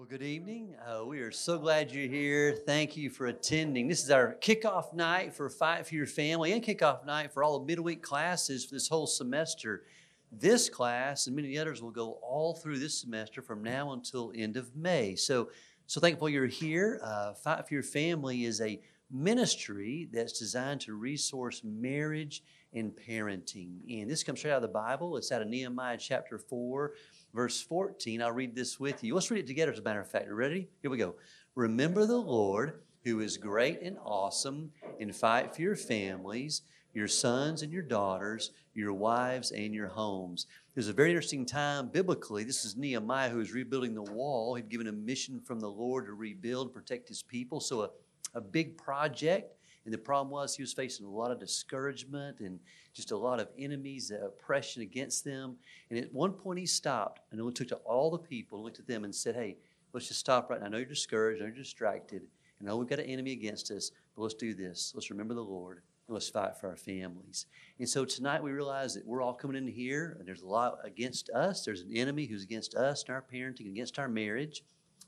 Well, good evening. Uh, we are so glad you're here. Thank you for attending. This is our kickoff night for Fight for Your Family and kickoff night for all the midweek classes for this whole semester. This class and many others will go all through this semester from now until end of May. So, so thankful you're here. Uh, Fight for Your Family is a ministry that's designed to resource marriage and parenting. And this comes straight out of the Bible. It's out of Nehemiah chapter 4, verse 14. I'll read this with you. Let's read it together, as a matter of fact. Ready? Here we go. Remember the Lord, who is great and awesome, and fight for your families, your sons and your daughters, your wives and your homes. There's a very interesting time biblically. This is Nehemiah who is rebuilding the wall. He'd given a mission from the Lord to rebuild, protect his people. So, a, a big project. And the problem was he was facing a lot of discouragement and just a lot of enemies, uh, oppression against them. And at one point he stopped and took to all the people, looked at them and said, Hey, let's just stop right now. I know you're discouraged, I know you're distracted, and I know we've got an enemy against us, but let's do this. Let's remember the Lord and let's fight for our families. And so tonight we realize that we're all coming in here and there's a lot against us. There's an enemy who's against us and our parenting, against our marriage.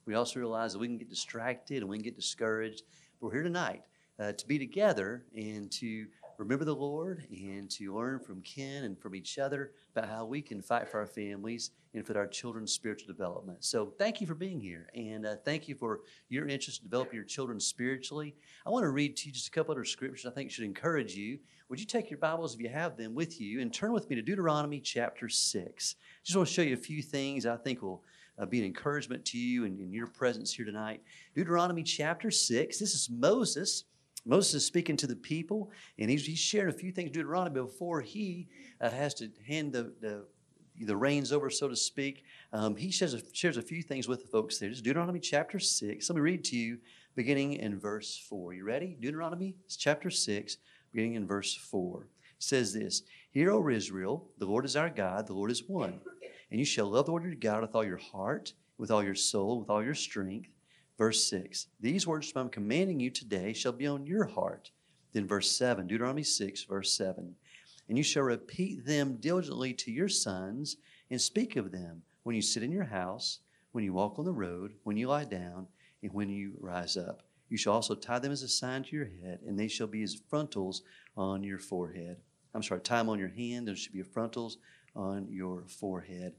We also realize that we can get distracted and we can get discouraged. But we're here tonight uh, to be together and to remember the Lord and to learn from Ken and from each other about how we can fight for our families and for our children's spiritual development. So, thank you for being here and uh, thank you for your interest in developing your children spiritually. I want to read to you just a couple other scriptures I think should encourage you. Would you take your Bibles, if you have them, with you and turn with me to Deuteronomy chapter 6? Just want to show you a few things I think will uh, be an encouragement to you and in your presence here tonight. Deuteronomy chapter 6. This is Moses Moses is speaking to the people, and he's, he's sharing a few things in Deuteronomy before he uh, has to hand the, the, the reins over, so to speak. Um, he shares a, shares a few things with the folks there. Is Deuteronomy chapter 6. Let me read to you beginning in verse 4. You ready? Deuteronomy chapter 6, beginning in verse 4. It says this Hear, O Israel, the Lord is our God, the Lord is one. And you shall love the Lord your God with all your heart, with all your soul, with all your strength. Verse 6 These words which I'm commanding you today shall be on your heart. Then verse 7, Deuteronomy 6, verse 7. And you shall repeat them diligently to your sons and speak of them when you sit in your house, when you walk on the road, when you lie down, and when you rise up. You shall also tie them as a sign to your head, and they shall be as frontals on your forehead. I'm sorry, tie them on your hand, and should be frontals on your forehead.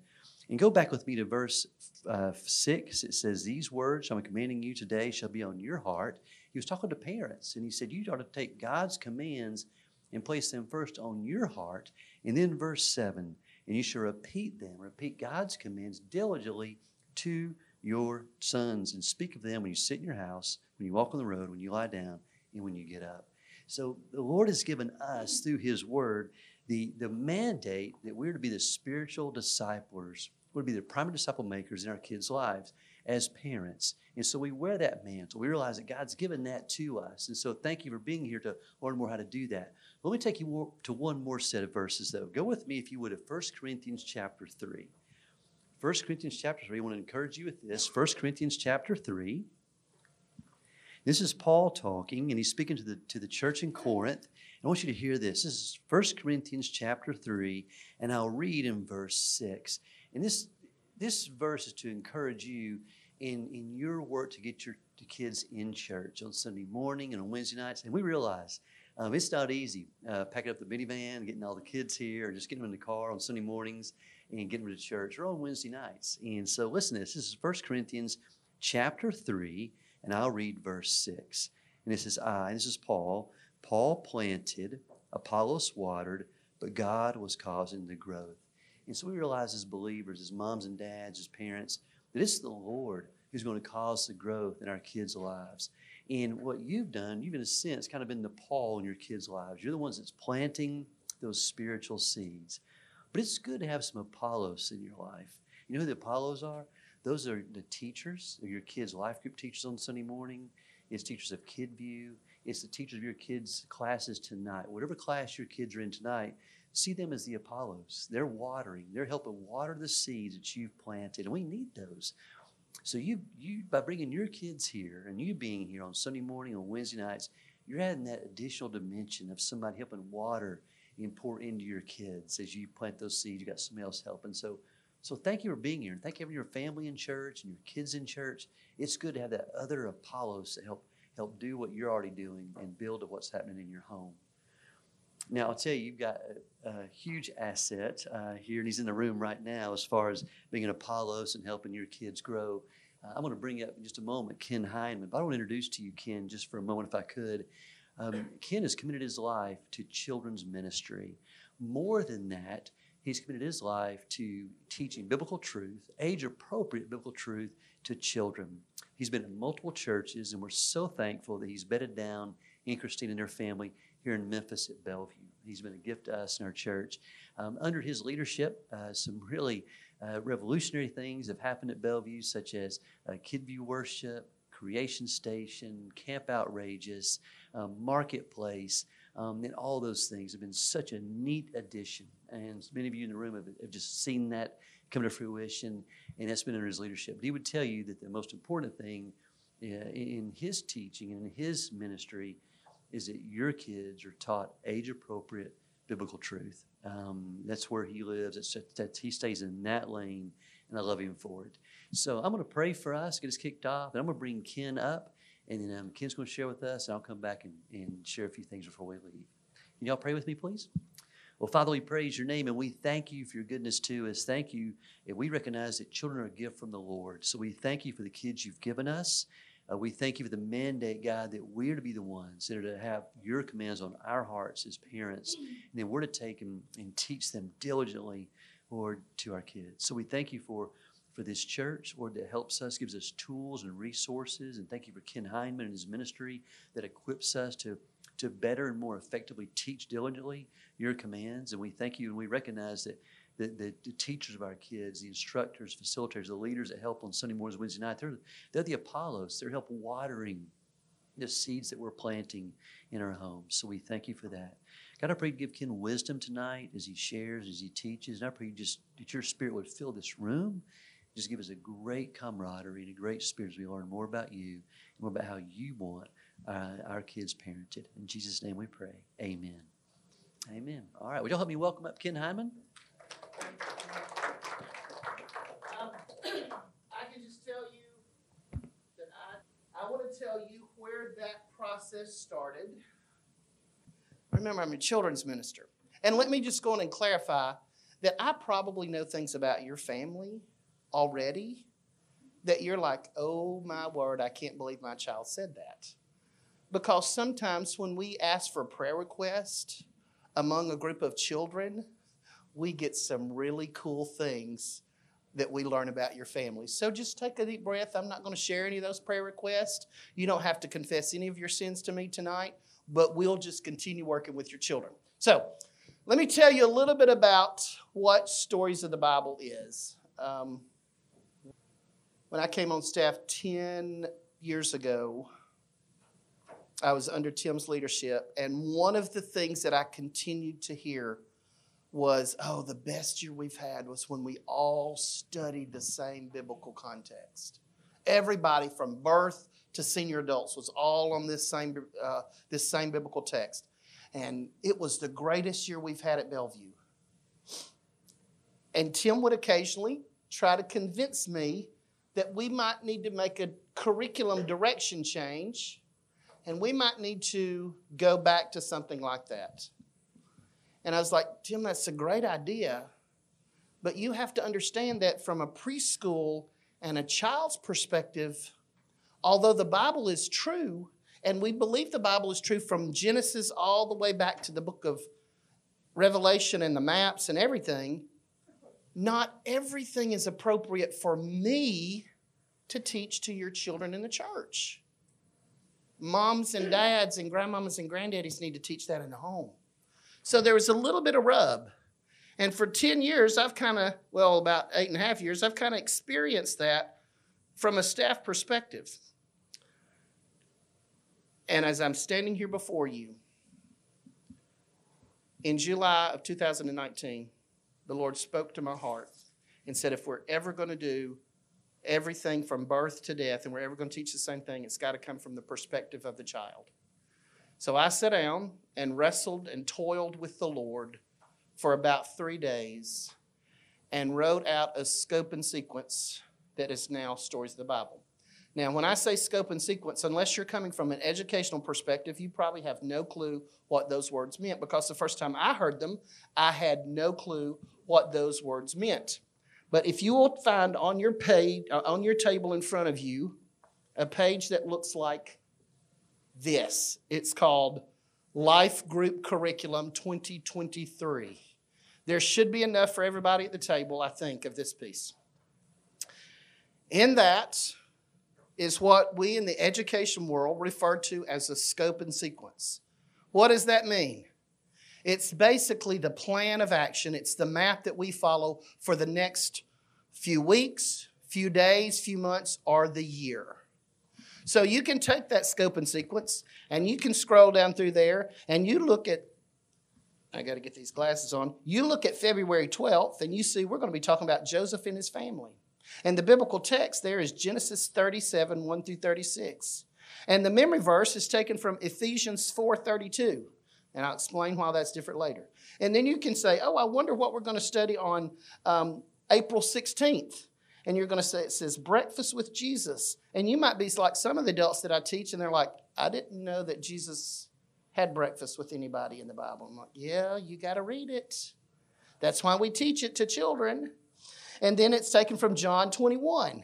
And go back with me to verse uh, 6. It says, These words I'm commanding you today shall be on your heart. He was talking to parents, and he said, You ought to take God's commands and place them first on your heart. And then verse 7, and you shall repeat them, repeat God's commands diligently to your sons, and speak of them when you sit in your house, when you walk on the road, when you lie down, and when you get up. So the Lord has given us through His Word the, the mandate that we're to be the spiritual disciplers, we're to be the primary disciple makers in our kids' lives as parents. And so we wear that mantle. We realize that God's given that to us. And so thank you for being here to learn more how to do that. Let me take you to one more set of verses, though. Go with me, if you would, to 1 Corinthians chapter 3. 1 Corinthians chapter 3. I want to encourage you with this. 1 Corinthians chapter 3. This is Paul talking, and he's speaking to the, to the church in Corinth. I want you to hear this. This is 1 Corinthians chapter 3, and I'll read in verse 6. And this, this verse is to encourage you in, in your work to get your kids in church on Sunday morning and on Wednesday nights. And we realize um, it's not easy uh, packing up the minivan, getting all the kids here, or just getting them in the car on Sunday mornings and getting them to church or on Wednesday nights. And so listen to this. This is 1 Corinthians chapter 3, and I'll read verse 6. And this is I, and this is Paul Paul planted, Apollos watered, but God was causing the growth. And so we realize as believers, as moms and dads, as parents, that it's the Lord who's going to cause the growth in our kids' lives. And what you've done, you've in a sense kind of been the Paul in your kids' lives. You're the ones that's planting those spiritual seeds. But it's good to have some Apollos in your life. You know who the Apollos are? Those are the teachers, your kids' life group teachers on Sunday morning. It's teachers of KidView. It's the teachers of your kids' classes tonight. Whatever class your kids are in tonight, see them as the Apollos. They're watering. They're helping water the seeds that you've planted, and we need those. So you, you by bringing your kids here and you being here on Sunday morning on Wednesday nights, you're adding that additional dimension of somebody helping water and pour into your kids as you plant those seeds. You got somebody else helping. So So thank you for being here. Thank you for your family in church and your kids in church. It's good to have that other Apollos to help help do what you're already doing and build to what's happening in your home. Now, I'll tell you, you've got a, a huge asset uh, here, and he's in the room right now as far as being an Apollos and helping your kids grow. Uh, I'm going to bring up in just a moment Ken Hindman, but I want to introduce to you Ken just for a moment, if I could. Um, Ken has committed his life to children's ministry. More than that, he's committed his life to teaching biblical truth, age appropriate biblical truth to children. He's been in multiple churches, and we're so thankful that he's bedded down in Christine and their family here in Memphis at Bellevue. He's been a gift to us in our church. Um, under his leadership, uh, some really uh, revolutionary things have happened at Bellevue, such as uh, Kid View Worship, Creation Station, Camp Outrageous, um, Marketplace, um, and all those things have been such a neat addition. And many of you in the room have, have just seen that come to fruition, and that's been under his leadership. But he would tell you that the most important thing uh, in his teaching and in his ministry is that your kids are taught age appropriate biblical truth. Um, that's where he lives. It's, that he stays in that lane, and I love him for it. So I'm going to pray for us, get us kicked off, and I'm going to bring Ken up, and then um, Ken's going to share with us, and I'll come back and, and share a few things before we leave. Can y'all pray with me, please? Well, Father, we praise your name and we thank you for your goodness to us. Thank you. And we recognize that children are a gift from the Lord. So we thank you for the kids you've given us. Uh, we thank you for the mandate, God, that we're to be the ones that are to have your commands on our hearts as parents. And then we're to take them and teach them diligently, Lord, to our kids. So we thank you for, for this church, Lord, that helps us, gives us tools and resources. And thank you for Ken Hindman and his ministry that equips us to, to better and more effectively teach diligently your commands. And we thank you and we recognize that the, the, the, teachers of our kids, the instructors, facilitators, the leaders that help on Sunday mornings, Wednesday night, they're, they're the Apollos. They're help watering the seeds that we're planting in our homes. So we thank you for that. God, I pray you give Ken wisdom tonight as he shares, as he teaches. And I pray you just that your spirit would fill this room. Just give us a great camaraderie and a great spirit as we learn more about you and more about how you want uh, our kids parented. In Jesus' name we pray. Amen. Amen. All right. Would y'all help me welcome up Ken Hindman? Um, I can just tell you that I, I want to tell you where that process started. Remember, I'm a children's minister. And let me just go on and clarify that I probably know things about your family already that you're like, oh my word, I can't believe my child said that. Because sometimes when we ask for prayer request among a group of children, we get some really cool things that we learn about your family. So just take a deep breath. I'm not going to share any of those prayer requests. You don't have to confess any of your sins to me tonight, but we'll just continue working with your children. So let me tell you a little bit about what Stories of the Bible is. Um, when I came on staff 10 years ago, I was under Tim's leadership, and one of the things that I continued to hear was, oh, the best year we've had was when we all studied the same biblical context. Everybody from birth to senior adults was all on this same, uh, this same biblical text. And it was the greatest year we've had at Bellevue. And Tim would occasionally try to convince me that we might need to make a curriculum direction change and we might need to go back to something like that. And I was like, Tim, that's a great idea. But you have to understand that from a preschool and a child's perspective, although the Bible is true, and we believe the Bible is true from Genesis all the way back to the book of Revelation and the maps and everything, not everything is appropriate for me to teach to your children in the church. Moms and dads and grandmamas and granddaddies need to teach that in the home. So there was a little bit of rub. And for 10 years, I've kind of, well, about eight and a half years, I've kind of experienced that from a staff perspective. And as I'm standing here before you, in July of 2019, the Lord spoke to my heart and said, if we're ever going to do everything from birth to death and we're ever going to teach the same thing, it's got to come from the perspective of the child. So I sat down and wrestled and toiled with the Lord for about three days. and wrote out a scope and sequence that is now Stories of the Bible. Now, when I say scope and sequence, unless you're coming from an educational perspective, you probably have no clue what those words meant because the first time I heard them, I had no clue what those words meant. But if you will find on your page, uh, on your table in front of you, a page that looks like this, it's called Life Group Curriculum 2023. There should be enough for everybody at the table, I think, of this piece. In that is what we in the education world refer to as a scope and sequence. What does that mean? It's basically the plan of action, it's the map that we follow for the next few weeks, few days, few months, or the year. So you can take that scope and sequence and you can scroll down through there and you look at I got to get these glasses on. You look at February 12th and you see we're going to be talking about Joseph and his family. And the biblical text there is Genesis 37, 1 through 36. And the memory verse is taken from Ephesians 4:32. And I'll explain why that's different later. And then you can say, oh, I wonder what we're going to study on um, April 16th. And you're going to say, it says breakfast with Jesus. And you might be like some of the adults that I teach, and they're like, I didn't know that Jesus had breakfast with anybody in the Bible. I'm like, yeah, you got to read it. That's why we teach it to children. And then it's taken from John 21.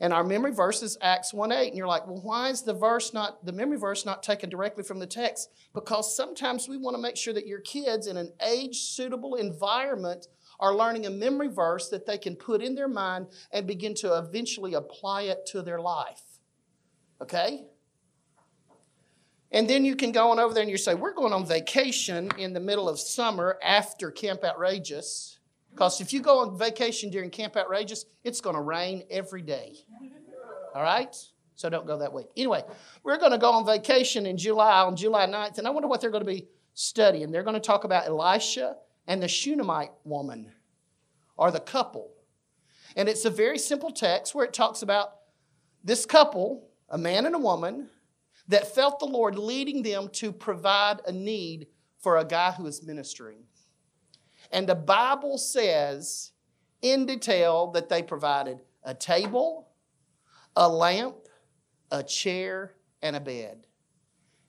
And our memory verse is Acts 1 8. And you're like, well, why is the verse not, the memory verse not taken directly from the text? Because sometimes we want to make sure that your kids in an age suitable environment are learning a memory verse that they can put in their mind and begin to eventually apply it to their life. Okay? And then you can go on over there and you say, We're going on vacation in the middle of summer after Camp Outrageous. Because if you go on vacation during Camp Outrageous, it's going to rain every day. All right? So don't go that way. Anyway, we're going to go on vacation in July, on July 9th, and I wonder what they're going to be studying. They're going to talk about Elisha and the Shunammite woman, or the couple. And it's a very simple text where it talks about this couple, a man and a woman, that felt the Lord leading them to provide a need for a guy who is ministering. And the Bible says in detail that they provided a table, a lamp, a chair, and a bed.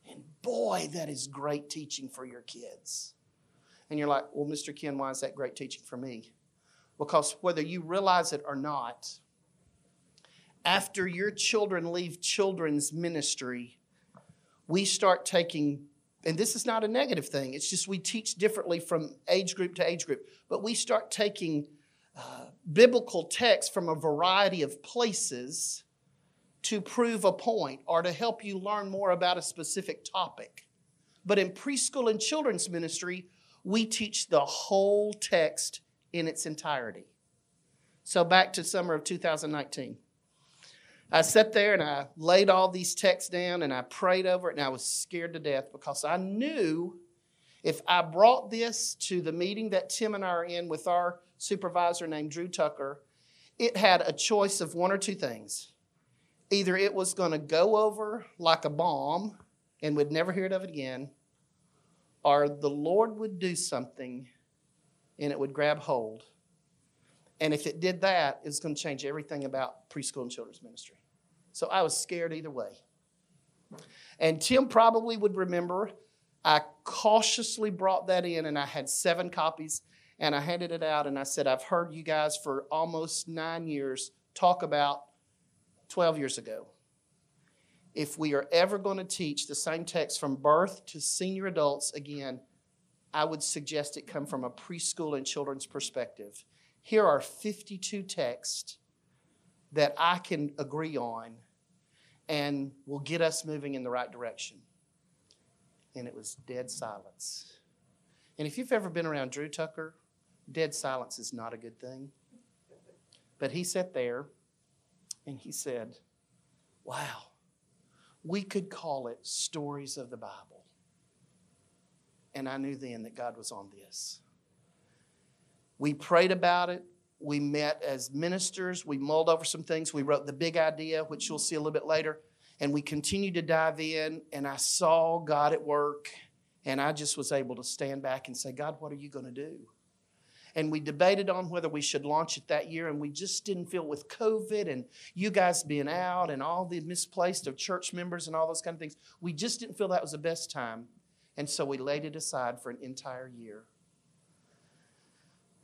And boy, that is great teaching for your kids. And you're like, well, Mr. Ken, why is that great teaching for me? Because whether you realize it or not, after your children leave children's ministry, we start taking, and this is not a negative thing, it's just we teach differently from age group to age group, but we start taking uh, biblical texts from a variety of places to prove a point or to help you learn more about a specific topic. But in preschool and children's ministry, we teach the whole text in its entirety. So back to summer of 2019. I sat there and I laid all these texts down and I prayed over it and I was scared to death because I knew if I brought this to the meeting that Tim and I are in with our supervisor named Drew Tucker, it had a choice of one or two things. Either it was going to go over like a bomb and we'd never hear of it again, or the Lord would do something and it would grab hold and if it did that, it's going to change everything about preschool and children's ministry. So I was scared either way. And Tim probably would remember I cautiously brought that in and I had seven copies and I handed it out and I said, I've heard you guys for almost nine years talk about 12 years ago. If we are ever going to teach the same text from birth to senior adults again, I would suggest it come from a preschool and children's perspective here are 52 texts that I can agree on and will get us moving in the right direction. And it was dead silence. And if you've ever been around Drew Tucker, dead silence is not a good thing. But he sat there and he said, Wow, we could call it stories of the Bible. And I knew then that God was on this. We prayed about it. We met as ministers. We mulled over some things. We wrote the big idea, which you'll see a little bit later. And we continued to dive in, and I saw God at work. And I just was able to stand back and say, God, what are you going to do? and we debated on whether we should launch it that year, and we just didn't feel with COVID and you guys being out and all the misplaced of church members and all those kind of things, we just didn't feel that was the best time. And so we laid it aside for an entire year.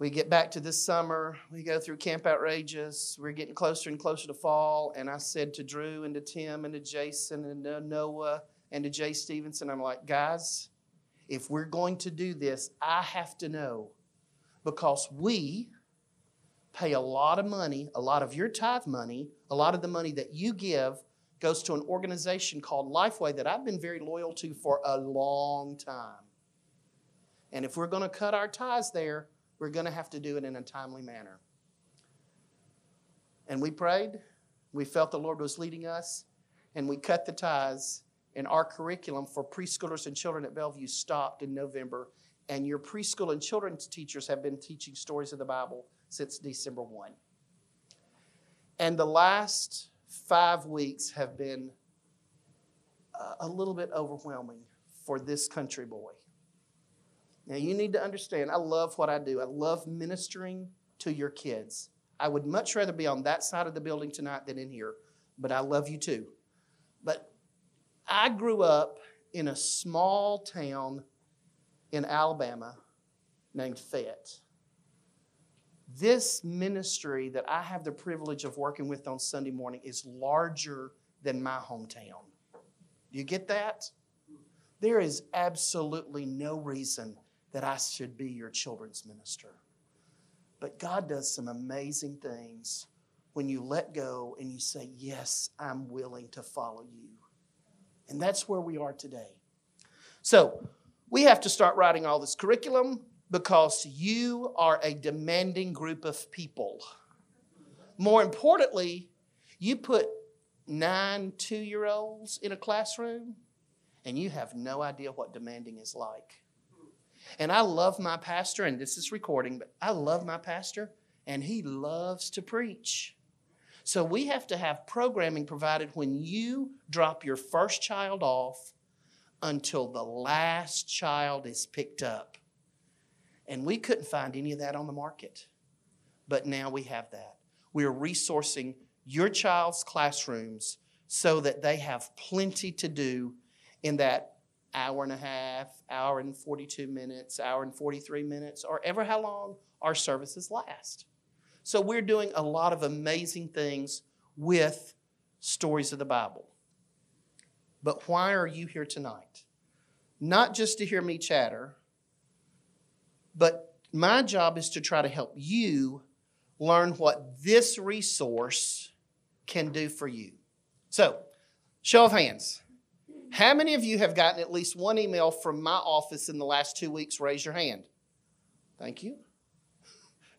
We get back to this summer, we go through Camp Outrageous, we're getting closer and closer to fall, and I said to Drew and to Tim and to Jason and to Noah and to Jay Stevenson, I'm like, guys, if we're going to do this, I have to know because we pay a lot of money, a lot of your tithe money, a lot of the money that you give goes to an organization called Lifeway that I've been very loyal to for a long time. And if we're going to cut our ties there, we're going to have to do it in a timely manner. And we prayed, we felt the Lord was leading us, and we cut the ties. And our curriculum for preschoolers and children at Bellevue stopped in November and your preschool and children's teachers have been teaching stories of the Bible since December 1. And the last five weeks have been uh, a little bit overwhelming for this country boy. Now, you need to understand, I love what I do. I love ministering to your kids. I would much rather be on that side of the building tonight than in here, but I love you too. But I grew up in a small town in Alabama named Fayette. This ministry that I have the privilege of working with on Sunday morning is larger than my hometown. Do you get that? There is absolutely no reason that I should be your children's minister. But God does some amazing things when you let go and you say, Yes, I'm willing to follow you. And that's where we are today. So, we have to start writing all this curriculum because you are a demanding group of people. More importantly, you put nine two year olds in a classroom and you have no idea what demanding is like. And I love my pastor, and this is recording, but I love my pastor, and he loves to preach. So we have to have programming provided when you drop your first child off until the last child is picked up. And we couldn't find any of that on the market. But now we have that. We're resourcing your child's classrooms so that they have plenty to do in that hour and a half, hour and 42 minutes, hour and 43 minutes, or ever how long our services last. So we're doing a lot of amazing things with stories of the Bible. But why are you here tonight? Not just to hear me chatter, but my job is to try to help you learn what this resource can do for you. So, show of hands. How many of you have gotten at least one email from my office in the last two weeks? Raise your hand. Thank you.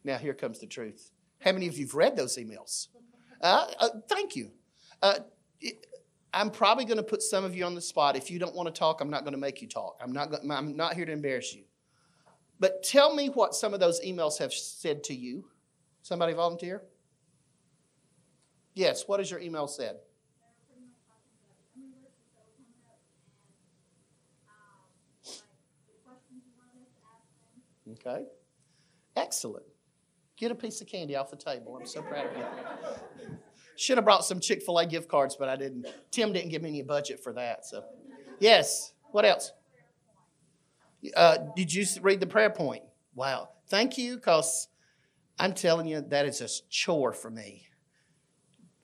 Now, here comes the truth. How many of you have read those emails? Uh, uh, thank you. Uh, I'm probably going to put some of you on the spot. If you don't want to talk, I'm not going to make you talk. I'm not, I'm not here to embarrass you. But tell me what some of those emails have said to you. Somebody volunteer? Yes, what has your email said? Okay. Excellent. Get a piece of candy off the table. I'm so proud of you. Should have brought some Chick fil A gift cards, but I didn't. Tim didn't give me any budget for that. So, yes. What else? Uh, did you read the prayer point? Wow. Thank you, because I'm telling you, that is a chore for me.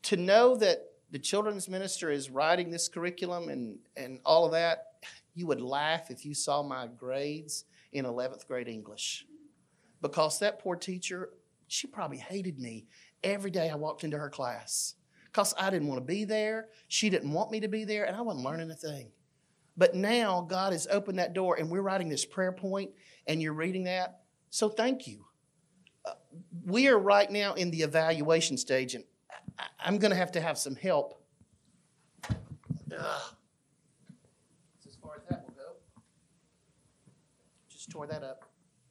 To know that the children's minister is writing this curriculum and, and all of that, you would laugh if you saw my grades in 11th grade English. Because that poor teacher, she probably hated me every day I walked into her class because I didn't want to be there. She didn't want me to be there, and I wasn't learning a thing. But now God has opened that door, and we're writing this prayer point, and you're reading that. So thank you. Uh, we are right now in the evaluation stage, and I, am going to have to have some help. Ugh. As far as that will go, just tore that up.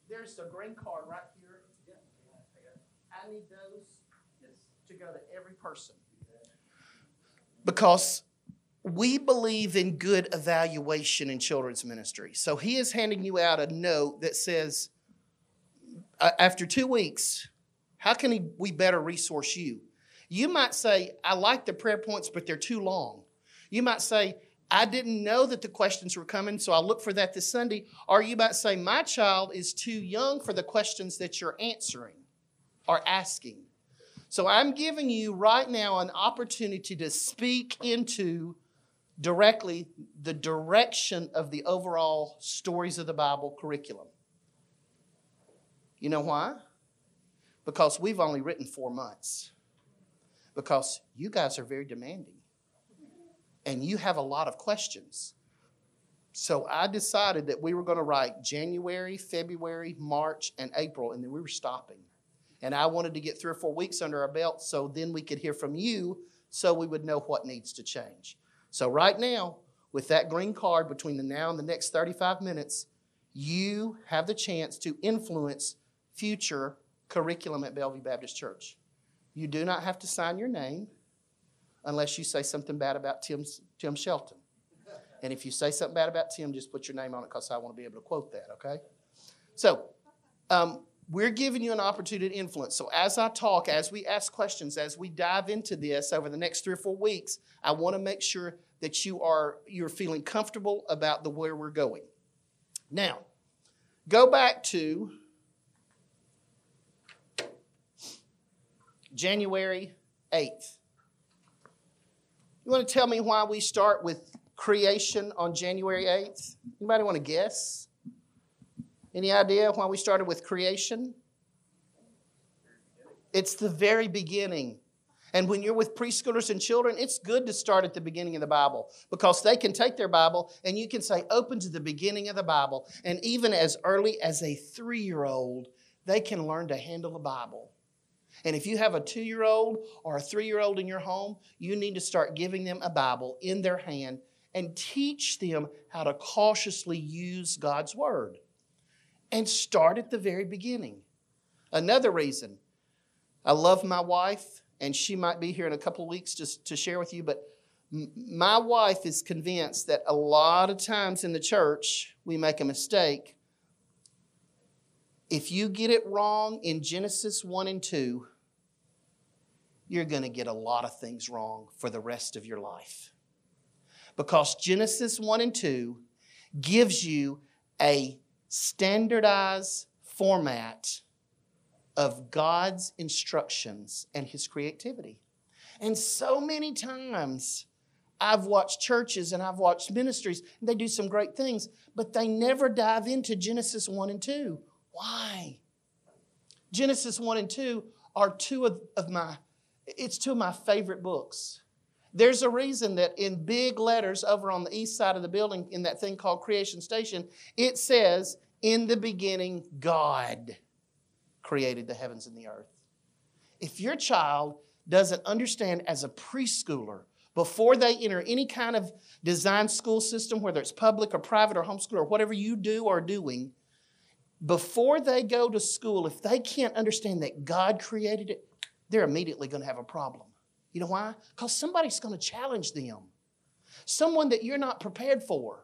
There's a green card right here. I need those to go to every person. Because we believe in good evaluation in children's ministry. So he is handing you out a note that says, uh, after two weeks, how can he, we better resource you? You might say, I like the prayer points, but they're too long. You might say, I didn't know that the questions were coming, so I'll look for that this Sunday. Or you might say, My child is too young for the questions that you're answering or asking. So I'm giving you right now an opportunity to speak into directly the direction of the overall stories of the Bible curriculum. You know why? Because we've only written four months. Because you guys are very demanding and you have a lot of questions. So I decided that we were going to write January, February, March, and April, and then we were stopping. And I wanted to get three or four weeks under our belt so then we could hear from you so we would know what needs to change. So, right now, with that green card between the now and the next 35 minutes, you have the chance to influence future curriculum at Bellevue Baptist Church. You do not have to sign your name unless you say something bad about Tim, Tim Shelton. And if you say something bad about Tim, just put your name on it because I want to be able to quote that, okay? So, um, we're giving you an opportunity to influence. So, as I talk, as we ask questions, as we dive into this over the next three or four weeks, I want to make sure that you are you're feeling comfortable about the where we're going. Now, go back to January 8th. You want to tell me why we start with creation on January 8th? Anybody want to guess? Any idea why we started with creation? It's the very beginning. And when you're with preschoolers and children, it's good to start at the beginning of the Bible because they can take their Bible and you can say, open to the beginning of the Bible. And even as early as a three year old, they can learn to handle the Bible. And if you have a two year old or a three year old in your home, you need to start giving them a Bible in their hand and teach them how to cautiously use God's Word. And start at the very beginning. Another reason, I love my wife, and she might be here in a couple of weeks just to share with you, but my wife is convinced that a lot of times in the church we make a mistake if you get it wrong in Genesis 1 and 2, you're going to get a lot of things wrong for the rest of your life. Because Genesis 1 and 2 gives you a standardized format of God's instructions and His creativity. And so many times, I've watched churches and I've watched ministries, and they do some great things, but they never dive into Genesis 1 and 2. Why? Genesis 1 and 2 are two of, of my, it's two of my favorite books. There's a reason that in big letters over on the east side of the building, in that thing called Creation Station, it says, In the beginning, God created the heavens and the earth. If your child doesn't understand as a preschooler, before they enter any kind of design school system, whether it's public or private or homeschool or whatever you do or doing, before they go to school, if they can't understand that God created it, they're immediately going to have a problem. You know why? Because somebody's going to challenge them. Someone that you're not prepared for.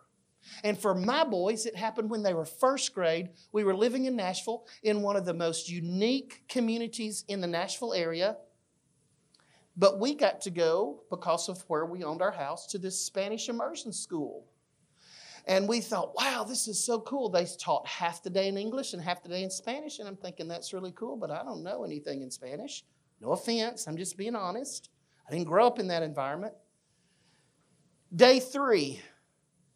And for my boys, it happened when they were first grade. We were living in Nashville in one of the most unique communities in the Nashville area. But we got to go, because of where we owned our house, to this Spanish immersion school. And we thought, wow, this is so cool. They taught half the day in English and half the day in Spanish. And I'm thinking, that's really cool, but I don't know anything in Spanish. No offense, I'm just being honest. I didn't grow up in that environment. Day three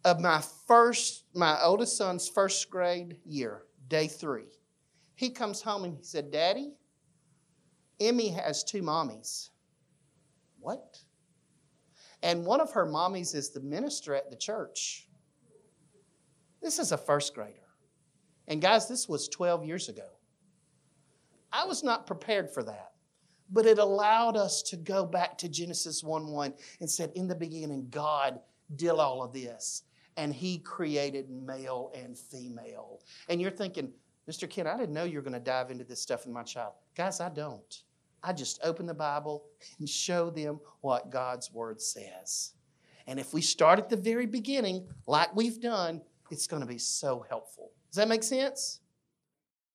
of my first, my oldest son's first grade year, day three. He comes home and he said, Daddy, Emmy has two mommies. What? And one of her mommies is the minister at the church. This is a first grader. And guys, this was 12 years ago. I was not prepared for that. But it allowed us to go back to Genesis 1 1 and said, In the beginning, God did all of this. And He created male and female. And you're thinking, Mr. Ken, I didn't know you were going to dive into this stuff with my child. Guys, I don't. I just open the Bible and show them what God's Word says. And if we start at the very beginning, like we've done, it's going to be so helpful. Does that make sense?